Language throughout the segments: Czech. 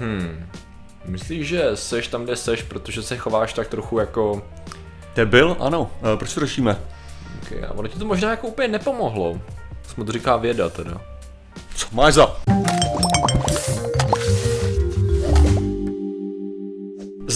Hmm. Myslíš, že seš tam, kde seš, protože se chováš tak trochu jako... Debil? Ano. Uh, proč to řešíme? Okay, a ono ti to možná jako úplně nepomohlo. Jsme to říká věda teda. Co máš za?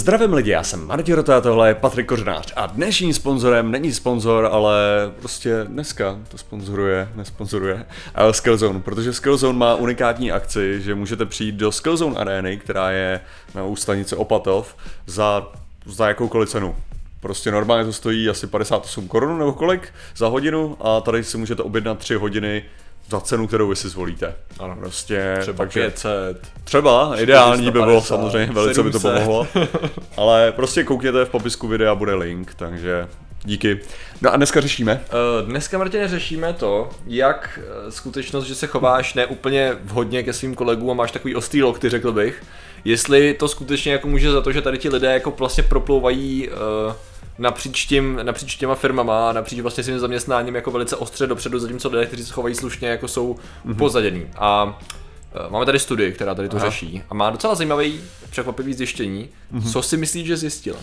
Zdravím lidi, já jsem Martin Rota, tohle je Patrik Kořenář a dnešním sponzorem není sponzor, ale prostě dneska to sponzoruje, nesponzoruje Skillzone, protože Skillzone má unikátní akci, že můžete přijít do Skillzone Areny, která je na ústanici Opatov, za, za jakoukoliv cenu. Prostě normálně to stojí asi 58 korun nebo kolik za hodinu a tady si můžete objednat 3 hodiny za cenu, kterou vy si zvolíte. Ano. Prostě, Třeba takže, 500. Třeba, ideální by bylo 450, samozřejmě, velice by to 700. pomohlo. Ale prostě koukněte v popisku videa, bude link, takže díky. No a dneska řešíme. Uh, Dneska, Martine, řešíme to, jak eh, skutečnost, že se chováš neúplně vhodně ke svým kolegům a máš takový ostrý lokty, řekl bych, jestli to skutečně jako může za to, že tady ti lidé jako vlastně proplouvají uh, napříč, tím, napříč těma firmama a napříč vlastně svým zaměstnáním jako velice ostře dopředu, zatímco lidé, kteří se chovají slušně, jako jsou mm-hmm. upozadění. A eh, máme tady studii, která tady to Aha. řeší a má docela zajímavý, překvapivý zjištění. Mm-hmm. Co si myslíš, že zjistila? Uh,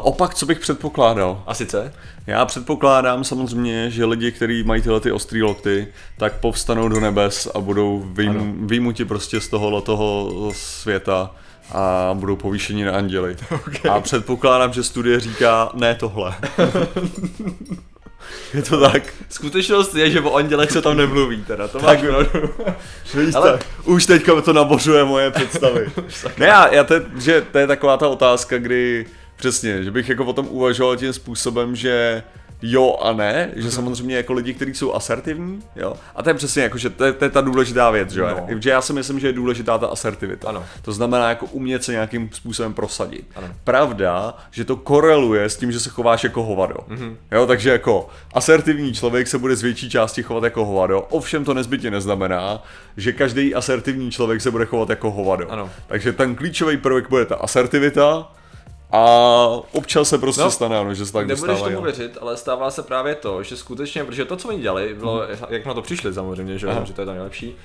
opak, co bych předpokládal. A sice? Já předpokládám samozřejmě, že lidi, kteří mají tyhle ty ostrý lokty, tak povstanou do nebes a budou Ano. vyjm, vyjmuti prostě z tohohle toho světa a budou povýšeni na anděli. Okay. A předpokládám, že studie říká ne tohle. je to tak? Skutečnost je, že o andělech se tam nemluví, teda to Tak- máš pravdu. Víš, Ale- už teďka to nabořuje moje představy. ne, já, já te, že to je taková ta otázka, kdy přesně, že bych jako o tom uvažoval tím způsobem, že jo a ne, že samozřejmě jako lidi, kteří jsou asertivní, jo, a to je přesně jako, že to je, to je ta důležitá věc, že jo, No. že já si myslím, že je důležitá ta asertivita. Ano. To znamená jako umět se nějakým způsobem prosadit. Ano. Pravda, že to koreluje s tím, že se chováš jako hovado. Mm-hmm. Jo, takže jako asertivní člověk se bude z větší části chovat jako hovado, ovšem to nezbytně neznamená, že každý asertivní člověk se bude chovat jako hovado. Ano. Takže ten klíčový prvek bude ta asertivita a občas se prostě No, no, stane, ano, že se tak Nebudeš dostává. tomu jo. věřit, ale stává se právě to, že skutečně, protože to, co oni dělali, bylo, jak na to přišli samozřejmě, že, Aha. že to je to nejlepší,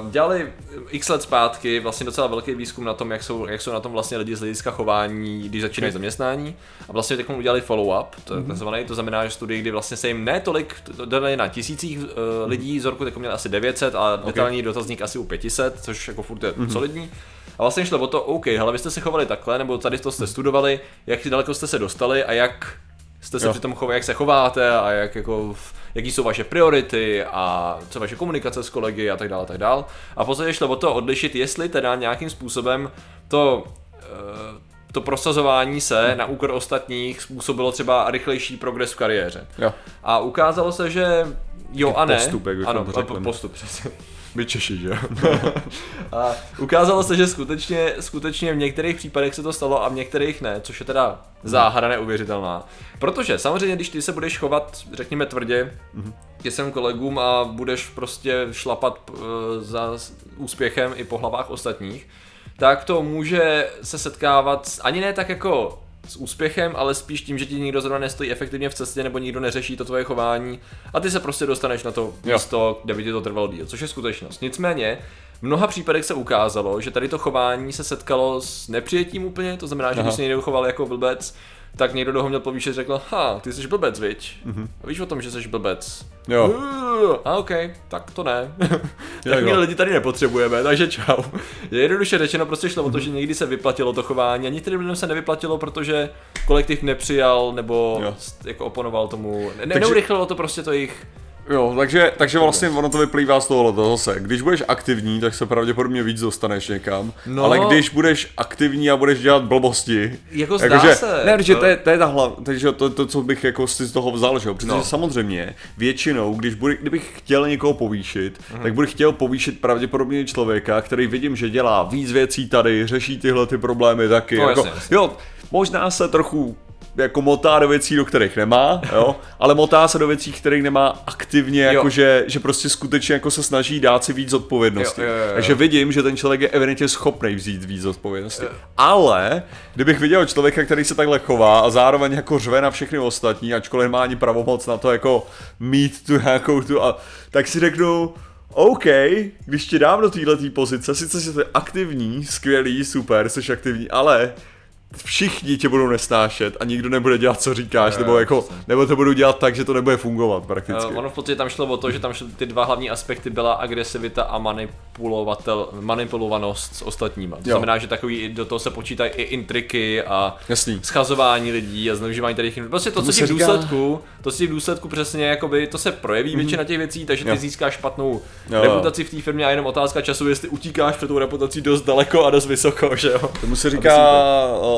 uh, dělali x let zpátky vlastně docela velký výzkum na tom, jak jsou, jak jsou na tom vlastně lidi z hlediska chování, když začínají zaměstnání a vlastně teď udělali follow-up, to je takzvaný, to znamená, že studii, kdy vlastně se jim ne tolik dali na tisících uh, lidí, z roku teď měli asi 900 a detailní dotazník asi u 500, což jako furt je solidní. A vlastně šlo o to, OK, ale vy jste se chovali takhle, nebo tady to jste studovali, jak daleko jste se dostali a jak jste se Jo. při tom chovali, jak se chováte a jak jako, jaký jsou vaše priority a co vaše komunikace s kolegy a tak dále, a tak dále. A v podstatě šlo o to odlišit, jestli teda nějakým způsobem to, eh, to prosazování se na úkor ostatních způsobilo třeba rychlejší progres v kariéře. Jo. A ukázalo se, že jo a ne. Postup, jak ano, to postup, přesně. My Češi, že jo? a ukázalo se, že skutečně, skutečně v některých případech se to stalo a v některých ne, což je teda záhada neuvěřitelná. Protože samozřejmě, když ty se budeš chovat, řekněme tvrdě, ke svým kolegům a budeš prostě šlapat eh, za úspěchem i po hlavách ostatních, tak to může se setkávat s- ani ne tak jako s úspěchem, ale spíš tím, že ti nikdo zrovna nestojí efektivně v cestě nebo nikdo neřeší to tvoje chování a ty se prostě dostaneš na to Jo. místo, kde by ti to trvalo díl, což je skutečnost. Nicméně, v mnoha případech se ukázalo, že tady to chování se setkalo s nepřijetím úplně, to znamená, že Aha. když se někdo choval jako blbec, tak někdo do ho měl povýšet řekl, ha, ty jsi blbec, viď? A víš o tom, že jsi blbec? Jo. Uh, a ok, tak to ne. Takový jo. lidi tady nepotřebujeme, takže čau. Je jednoduše řečeno, prostě šlo o to, že někdy se vyplatilo to chování a některým lidem se nevyplatilo, protože kolektiv nepřijal nebo Jo. jako oponoval tomu. Ne, Takže- neurychlilo to prostě to jejich Jo, takže, takže vlastně ono to vyplývá z tohohle zase. Když budeš aktivní, tak se pravděpodobně víc dostaneš někam. No. Ale když budeš aktivní a budeš dělat blbosti, Jako zdá jakože, se, Ne, protože no. to je, to je ta hlav, takže to, to, co bych jako si z toho vzal, že jo? Protože No. samozřejmě většinou, když bude, kdybych chtěl někoho povýšit, Mhm. tak bych chtěl povýšit pravděpodobně člověka, který vidím, že dělá víc věcí tady, řeší tyhle ty problémy taky. No, jako, jasně, jasně. Jo, možná se trochu jako motá do věcí, do kterých nemá, jo, ale motá se do věcí, kterých nemá aktivně, Jo. jako že, že prostě skutečně jako se snaží dát si víc odpovědnosti. Jo, jo, jo, jo. Takže vidím, že ten člověk je evidentně schopný vzít víc odpovědnosti. Ale kdybych viděl člověka, který se takhle chová a zároveň jako řve na všechny ostatní, ačkoliv nemá ani pravomoc na to jako mít tu nějakou tu, a, tak si řeknu, OK, když tě dám do této pozice, sice jsi aktivní, skvělý, super, jsi aktivní, ale všichni tě budou nesnášet a nikdo nebude dělat, co říkáš, Jo, nebo, jako, nebo to budou dělat tak, že to nebude fungovat prakticky. Uh, ono v podstatě tam šlo o to, že tam šly ty dva hlavní aspekty byla agresivita a manipulovatel, manipulovanost s ostatníma. To Jo. znamená, že takový do toho se počítají i intriky a Jasný. schazování lidí a zneužívání tady těch Prostě to, co si v říká- důsledku, to si v důsledku přesně jakoby, to se projeví většina těch věcí, takže ty Jo. získáš špatnou Jo, reputaci v té firmě a jenom otázka času, jestli utíkáš před tou reputací dost daleko a dost vysoko, že jo. Tomu se říká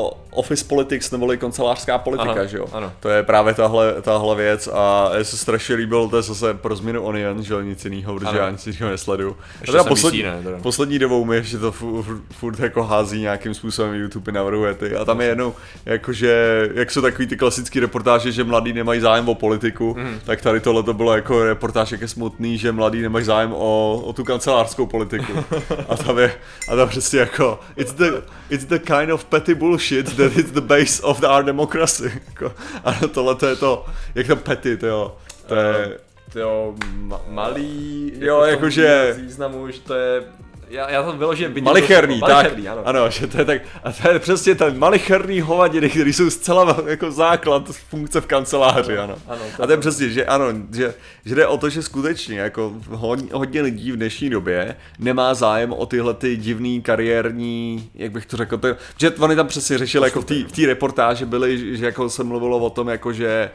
si o, office politics neboli kancelářská politika, Aha, že jo? ano. To je právě tahle, tahle věc a mně se strašně líbilo, to je zase pro změnu Onion, že jo, nic jiného, protože Ano. já nic jiného nesleduju. Ještě A teda poslední, VC, ne, teda. poslední dobou mi ještě to fu- fu- furt jako hází nějakým způsobem YouTube navrhuje ty a tam je jednou, jakože, jak jsou takový ty klasické reportáže, že mladí nemají zájem o politiku, Mhm. tak tady tohle to bylo jako reportáž, jak je smutný, že mladí nemají zájem o, o tu kancelářskou politiku. A tam je, a tam přesně jako, it's the, it's the kind of petty bullshit that is the base of the our democracy. Jako, a tohle to je to, jak to petty, to jo. To je, Jo, ma- malý, Jo, tom jakože- významu, že to je, já, já to vyloženě vidím. Malicherný, to, tak, malicherný, ano. ano, že to je tak, a to je přesně ten malicherný hovadiny, který jsou zcela jako základ funkce v kanceláři, ano. ano, a to je přesně, že ano, že, že jde o to, že skutečně jako hodně, hodně lidí v dnešní době nemá zájem o tyhle ty divný kariérní, jak bych to řekl, to, že oni tam přesně řešili, jako v té reportáži byly, že jako se mluvilo o tom, jako že,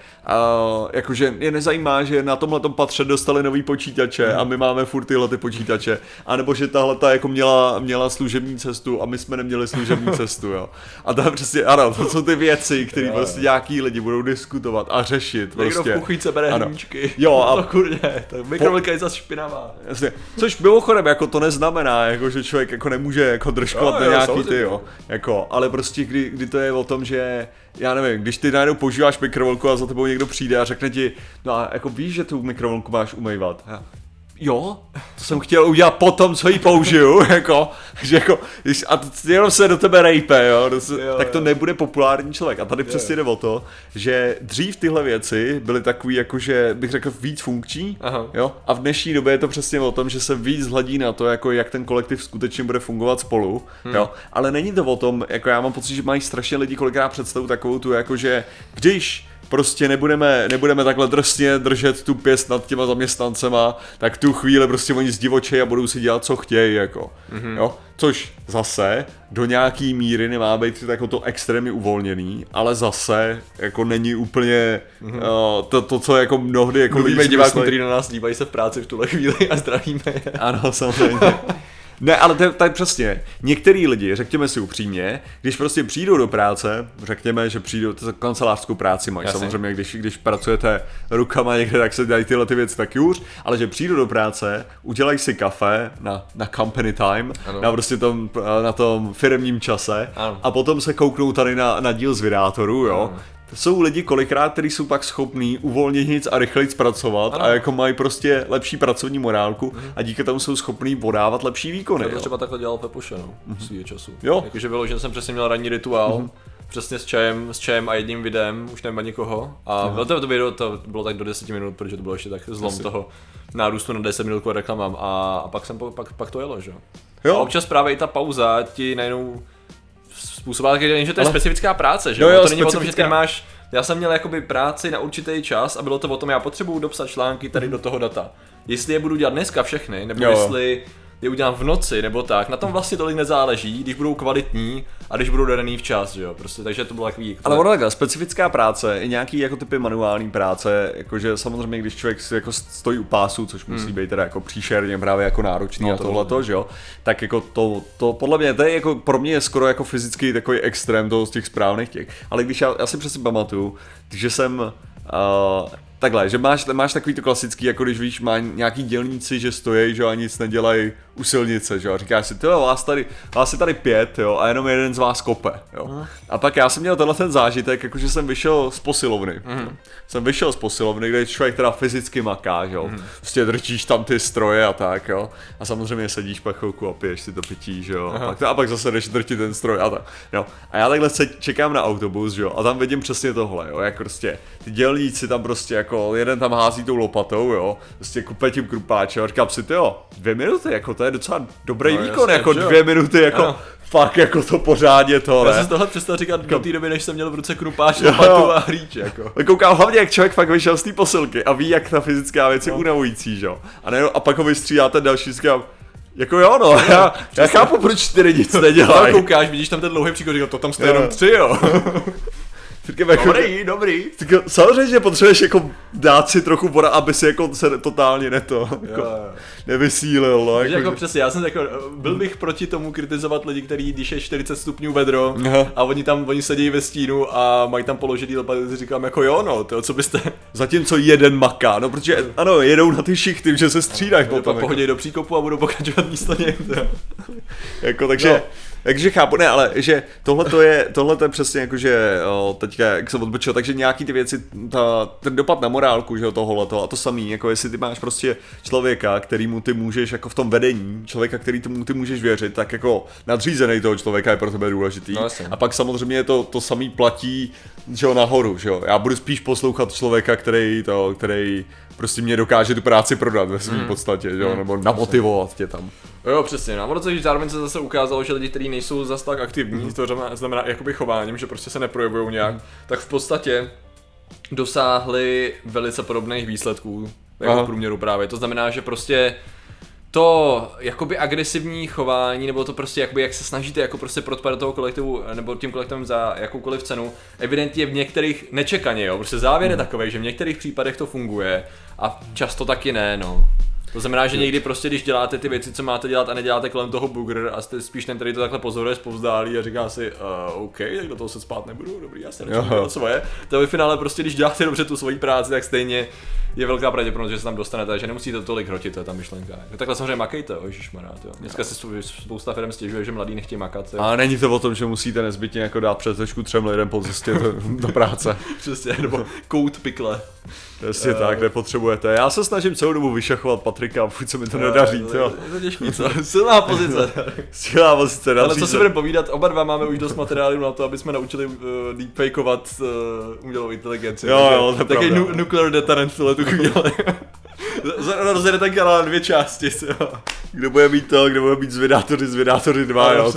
uh, jako že je nezajímá, že na tomhle patře dostali nový počítače a my máme furt tyhle ty počítače, anebo že tahle ta jako měla, měla služební cestu a my jsme neměli služební cestu, jo. A tam přesně, ano, to jsou ty věci, které prostě nějaký lidi budou diskutovat a řešit Někdo prostě. v kuchyňce bere Ano. hníčky. Jo, a- to kurně, tak mikrovlnka je zase špinavá. Jasně. Což mimochodem, jako to neznamená, jako, že člověk jako nemůže jako držkovat Jo, na jo, nějaký samozřejmě. ty, jo. Jako, ale prostě kdy, kdy, to je o tom, že já nevím, když ty najednou používáš mikrovlnku a za tebou někdo přijde a řekne ti, no a jako víš, že tu mikrovlnku máš umývat. Já, Jo, to jsem chtěl udělat potom, co ji použiju, jako, že jako, když, a jenom se do tebe rejpe, jo, to se, Jo, tak to jo. nebude populární člověk. A tady přesně jde o to, že dřív tyhle věci byly takový, jakože bych řekl, víc funkční, Aha. Jo? A v dnešní době je to přesně o tom, že se víc hledí na to, jako jak ten kolektiv skutečně bude fungovat spolu. Hmm. Jo? Ale není to o tom, jako já mám pocit, že mají strašně lidi kolikrát představu takovou tu, jako že když prostě nebudeme, nebudeme takhle drsně držet tu pěst nad těma zaměstnancema, tak tu chvíli prostě oni zdivočejí a budou si dělat, co chtějí, jako. Mm-hmm. Jo? Což zase do nějaký míry nemá být jako to extrémně uvolněný, ale zase jako není úplně mm-hmm. uh, to, to, co jako mnohdy jako Mluvíme divákům, myslej- kteří na nás dívají se v práci v tuhle chvíli a zdravíme ano, samozřejmě. Ne, ale to, je- přesně. Některý lidi, řekněme si upřímně, když prostě přijdou do práce, řekněme, že přijdou, to kancelářskou práci mají, Jasně. samozřejmě, když, když pracujete rukama někde, tak se dělají tyhle ty věci taky už, ale že přijdou do práce, udělají si kafe na, na company time, Ano. na prostě tom, na tom firmním čase Ano. a potom se kouknou tady na, na díl z vydátorů, jo. To jsou lidi kolikrát, kteří jsou pak schopní uvolnit a rychleji zpracovat Ano. a jako mají prostě lepší pracovní morálku a díky tomu jsou schopní podávat lepší výkony. Já to třeba takhle dělal Pepuše, no, svýho času. Jo. Jakože bylo, že jsem přesně měl ranní rituál, přesně s čajem, s čajem a jedním videem, už nevím ani koho. A bylo to, to video to bylo tak do 10 minut, protože to bylo ještě tak zlom Asi. toho nárůstu na 10 minut kvůli reklamám a, a pak jsem pak, pak to jelo, že jo. A Jo, občas právě i ta pauza ti najednou způsobila, že to je Ale- specifická práce, že Jo, jo, to není o tom, že ty specifická. nemáš, já jsem měl jakoby práci na určitý čas a bylo to o tom, já potřebuju dopsat články tady do toho data. Jestli je budu dělat dneska všechny, nebo jo. jestli je udělám v noci, nebo tak, na tom vlastně tolik nezáleží, když budou kvalitní a když budou daný včas, že jo, prostě, takže to bylo takový... ale ono takhle, specifická práce, i nějaký jako typy manuální práce, jakože samozřejmě, když člověk jako stojí u pásu, což musí být teda jako příšerně právě jako náročný Hmm. No, to a tohleto, že jo, tak jako to, to podle mě, to je jako pro mě je skoro jako fyzický takový extrém toho z těch správných těch, ale když já, já si přesně pamatuju, že jsem uh, Takhle, že máš, máš takový to klasický, jako když víš, má nějaký dělníci, že stojí, že a nic nedělají u silnice, že jo, a říkáš si, ty jo, vás tady, vás je tady pět, jo, a jenom jeden z vás kope, jo. A pak já jsem měl tenhle ten zážitek, jakože jsem vyšel z posilovny. Mm. Jsem vyšel z posilovny, kde člověk teda fyzicky maká, že jo. Mm. Prostě drčíš tam ty stroje a tak, jo. A samozřejmě sedíš pak chvilku a piješ si to pití, že jo. A pak, a pak zase jdeš drtit ten stroj a tak. Jo. A já takhle se čekám na autobus, že jo. A tam vidím přesně tohle, jo. Jak prostě ty dělníci tam prostě jako jeden tam hází tou lopatou, jo, prostě kupe tím krupáčem a říkám si, ty jo, dvě minuty, jako to je docela dobrý No, výkon, jasně, jako že jo. dvě minuty, jako Ano. fakt jako to pořádně to, Já jsem si tohle přestal říkat do té doby, než jsem měl v ruce krupáč, lopatu a hlíč, jako. Ale Koukám hlavně, jak člověk fakt vyšel z té posilky a ví, jak ta fyzická věc je unavující, že jo. A, ne, a pak ho vystřídá ten další, říkám, jako jo, no, já, já chápu, proč ty lidi nic nedělají. koukáš, vidíš tam ten dlouhý příklad, říkal, to tam jste Jo. jenom tři, jo. Říkám, jako, Dobrý, dobrý. Tak jo, samozřejmě, že potřebuješ jako dát si trochu voda, aby si jako se totálně neto, jako Jo, nevysílil, no, jako, jako přesně, já jsem jako, byl bych proti tomu kritizovat lidi, kteří, když je 40 stupňů vedro Aha. a oni tam, oni sedí ve stínu a mají tam položený lopaty, si říkám jako jo no, to co byste, zatímco jeden maká, no protože ano, jedou na ty šichty, že se střídají potom potom, jako, do příkopu a budou pokračovat místo něj. jako, takže, No. Takže chápu, ne, ale že tohle to je, tohle to je přesně jako, že teďka, jak jsem odbočil, takže nějaký ty věci, ta, ten dopad na morálku, že jo, tohle to a to samý, jako jestli ty máš prostě člověka, kterýmu ty můžeš jako v tom vedení, člověka, který tomu ty můžeš věřit, tak jako nadřízený toho člověka je pro tebe důležitý. No, a pak samozřejmě to, to samý platí, že jo, nahoru, že jo. Já budu spíš poslouchat člověka, který to, který prostě mě dokáže tu práci prodat ve své podstatě, že jo, nebo namotivovat tě tam. Jo, přesně. No, a ono to, že zároveň se zase ukázalo, že lidi, kteří nejsou zas tak aktivní, to znamená, znamená jakoby chováním, že prostě se neprojevují nějak, tak v podstatě dosáhli velice podobných výsledků jako v průměru právě. To znamená, že prostě to jakoby agresivní chování, nebo to prostě jakoby jak se snažíte jako prostě protpat do toho kolektivu, nebo tím kolektivem za jakoukoliv cenu, evidentně v některých nečekaně, jo, prostě závěr je takový, že v některých případech to funguje a často taky ne, no. To znamená, že někdy prostě, když děláte ty věci, co máte dělat a neděláte kolem toho bugr a jste spíš ten, který to takhle pozoruje zpovzdálí a říká si, uh, OK, tak do toho se spát nebudu, dobrý, já se dělat svoje. To ve finále prostě, když děláte dobře tu svoji práci, tak stejně je velká pravděpodobnost, že se tam dostanete, že nemusíte tolik hrotit, to je ta myšlenka. Jako takhle samozřejmě makejte, jo, ježišmarja, jo. Dneska si spou- spousta firm stěžuje, že mladí nechtějí makat. Jo. A není to o tom, že musíte nezbytně jako dát přesečku třem lidem po cestě do, do práce. Přesně, nebo kout pikle. Přesně Jo. tak, nepotřebujete. Já se snažím celou dobu vyšachovat Patrika, a furt se mi to nedaří, Ale co? Je to těžký, co? Silná pozice. Skvělá pozice, Ale co si se. budeme povídat, oba dva máme už dost materiálu na to, aby jsme naučili uh, deepfakeovat uh, umělou inteligenci. Jo, jo, to Taky nu- nuclear deterrent v tu chvíli. Rozjede ten kanál na dvě části, jo. Kdo bude mít to, kdo bude mít zvědátory, zvědátory dva, jo.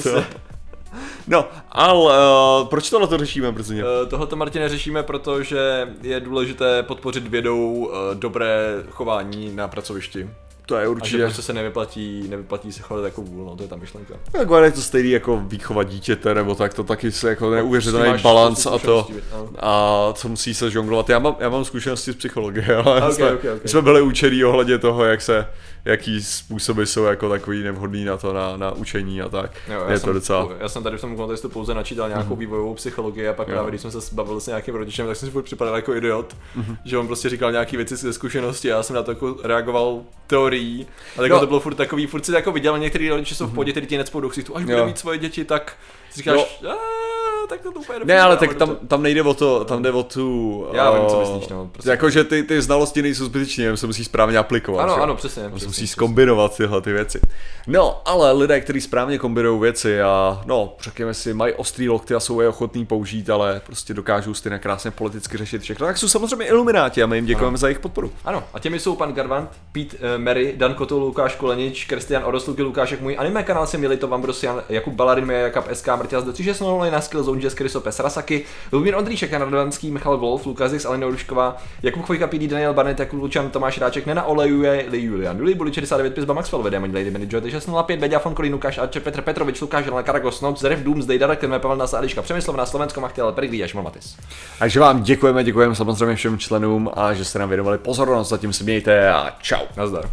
No, ale uh, proč tohle to řešíme, Brzeně? Eh, Tohleto Martine řešíme, protože je důležité podpořit vědou eh, dobré chování na pracovišti. To je A že určitě. prostě se nevyplatí, nevyplatí se chovat jako vůl, no to je ta myšlenka. Tak je to stejný jako výchova dítěte, nebo tak, to taky se jako neuvěřitelný máš balans a to, no. a co musí se žonglovat. Já mám, já mám zkušenosti z psychologie, ale Ok, jsme, ok, ok. my jsme byli učení ohledně toho, jak se, jaký způsoby jsou jako takový nevhodný na to, na, na učení a tak. Jo, já je jsem, to docela... Já jsem tady v tom kontextu pouze načítal nějakou Mhm. vývojovou psychologii a pak Jo. právě, když jsem se bavil s nějakým rodičem, tak jsem si připadal jako idiot, Mhm. že on prostě říkal nějaké věci ze zkušenosti a já jsem na to jako reagoval teorií. A tak No. to bylo furt takový, furt si jako viděl, některý rodiče jsou v pohodě, který ti necpou do ksichtu, až bude mít svoje děti, tak si říkáš, "A, tak to úplně Ne, ale tak dobře." tam, tam nejde o to, tam jde o tu... Já vím, co o- myslíš, no, prostě. Jako, že ty, ty znalosti nejsou zbytečné, jenom se musí správně aplikovat. Ano, že ano, přesně. Přesně, musí skombinovat tyhle ty věci. No, ale lidé, kteří správně kombinují věci a no, řekněme si, mají ostrý lokty a jsou je ochotní použít, ale prostě dokážou stejně krásně politicky řešit všechno, tak jsou samozřejmě ilumináti a my jim děkujeme za jejich podporu. Ano, a těmi jsou pan Garvant, Pete uh, Mary, Dan Kotul, Lukáš Kolenič, Kristian Orosluky, Lukášek můj anime kanál se měli to Vambrosian, Jakub Balarin, Jakab, SK, Martias do 360 na Skillzone, Jess Krysopes, Rasaki, Lubír Ondříšek, Jan Radovanský, Michal Wolf, Lukas Zix, Alena Rušková, Jakub Chvojka, PD, Daniel Barnett, Jakub Lučan, Tomáš Ráček, Nena Olejuje, Li Julian, Duli, Buli 69, Pizba Maxwell, Vede, Mani Lady Manager, 605, Beďa von Kolín, Lukáš Archer, Petr Petrovič, Lukáš Želna, Karagos, Noc, Zrev, Doom, Zdej, Darek, Tenme, Pavel Nasa, Eliška, Přemyslov na Slovensko, Machtěl, Perigli, Jašmon Matis. Takže vám děkujeme, děkujeme samozřejmě všem členům a že jste nám věnovali pozornost, zatím se mějte a čau. Nazdar.